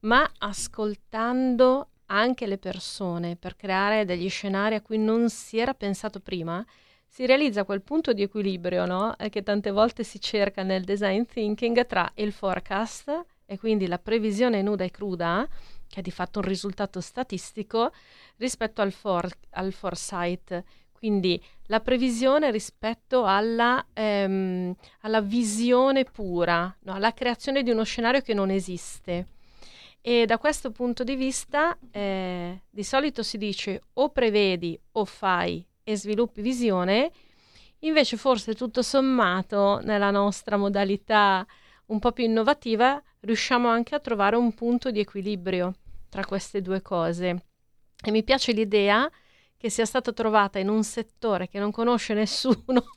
Speaker 3: ma ascoltando anche le persone per creare degli scenari a cui non si era pensato prima, si realizza quel punto di equilibrio no? che tante volte si cerca nel design thinking tra il forecast e quindi la previsione nuda e cruda, che è di fatto un risultato statistico, rispetto al, for- al foresight, quindi la previsione rispetto alla, ehm, alla visione pura, no? alla creazione di uno scenario che non esiste. E da questo punto di vista eh, di solito si dice o prevedi o fai e sviluppi visione, invece forse tutto sommato nella nostra modalità un po' più innovativa riusciamo anche a trovare un punto di equilibrio tra queste due cose. E mi piace l'idea che sia stata trovata in un settore che non conosce nessuno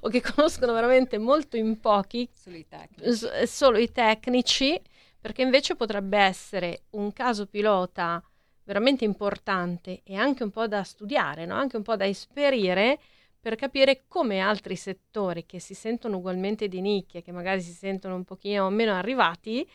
Speaker 3: o che conoscono veramente molto in pochi,
Speaker 2: solo i tecnici,
Speaker 3: solo i tecnici perché invece potrebbe essere un caso pilota veramente importante e anche un po' da studiare, no? anche un po' da esperire per capire come altri settori che si sentono ugualmente di nicchia, che magari si sentono un pochino meno arrivati,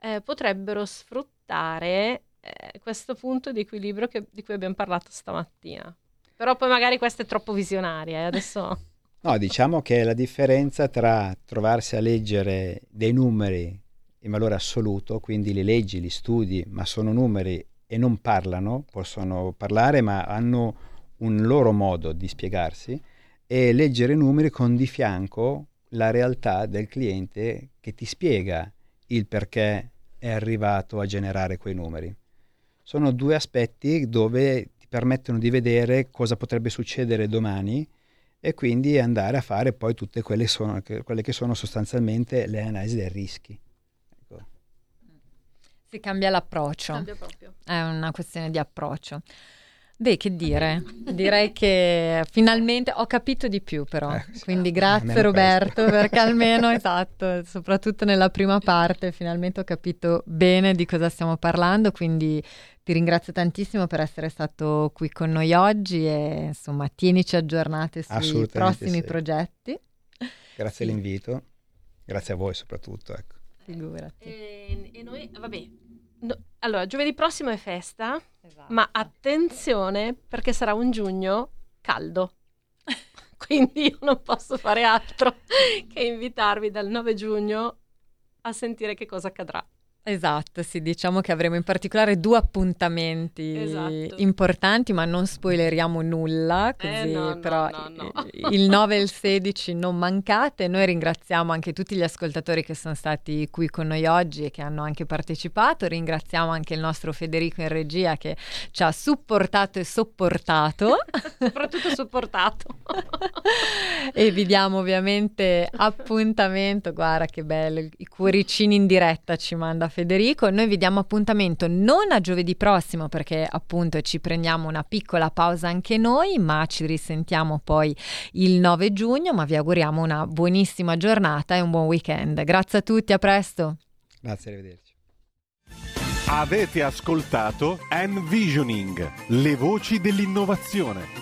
Speaker 3: eh, potrebbero sfruttare eh, questo punto di equilibrio che, di cui abbiamo parlato stamattina. Però poi magari questo è troppo visionaria, eh? adesso...
Speaker 4: No, diciamo che la differenza tra trovarsi a leggere dei numeri in valore assoluto, quindi li leggi, li studi, ma sono numeri e non parlano, possono parlare ma hanno un loro modo di spiegarsi, e leggere numeri con di fianco la realtà del cliente che ti spiega il perché è arrivato a generare quei numeri. Sono due aspetti dove ti permettono di vedere cosa potrebbe succedere domani e quindi andare a fare poi tutte quelle, sono, quelle che sono sostanzialmente le analisi dei rischi.
Speaker 2: Si cambia l'approccio.
Speaker 3: Cambia proprio.
Speaker 2: È una questione di approccio. Beh, che dire, direi che finalmente ho capito di più però, eh, quindi grazie Roberto questo. perché almeno, esatto, soprattutto nella prima parte finalmente ho capito bene di cosa stiamo parlando, quindi ti ringrazio tantissimo per essere stato qui con noi oggi e insomma tienici aggiornati sui prossimi sì. progetti.
Speaker 4: Grazie sì. all'invito, grazie a voi soprattutto. Ecco.
Speaker 2: Figurati.
Speaker 3: E, e noi, vabbè, no, allora, giovedì prossimo è festa, esatto. ma attenzione perché sarà un giugno caldo. Quindi io non posso fare altro che invitarvi dal 9 giugno a sentire che cosa accadrà.
Speaker 2: Esatto, sì, diciamo che avremo in particolare due appuntamenti esatto. importanti, ma non spoileriamo nulla, così eh, no, però no, no, il 9 e il 16 non mancate. Noi ringraziamo anche tutti gli ascoltatori che sono stati qui con noi oggi e che hanno anche partecipato. Ringraziamo anche il nostro Federico in regia che ci ha supportato e sopportato.
Speaker 3: Soprattutto supportato.
Speaker 2: e vi diamo ovviamente appuntamento, guarda che bello, i cuoricini in diretta ci manda Federico. Noi vi diamo appuntamento non a giovedì prossimo perché appunto ci prendiamo una piccola pausa anche noi, ma ci risentiamo poi il 9 giugno, ma vi auguriamo una buonissima giornata e un buon weekend. Grazie a tutti, a presto.
Speaker 4: Grazie, arrivederci.
Speaker 1: Avete ascoltato Envisioning, le voci dell'innovazione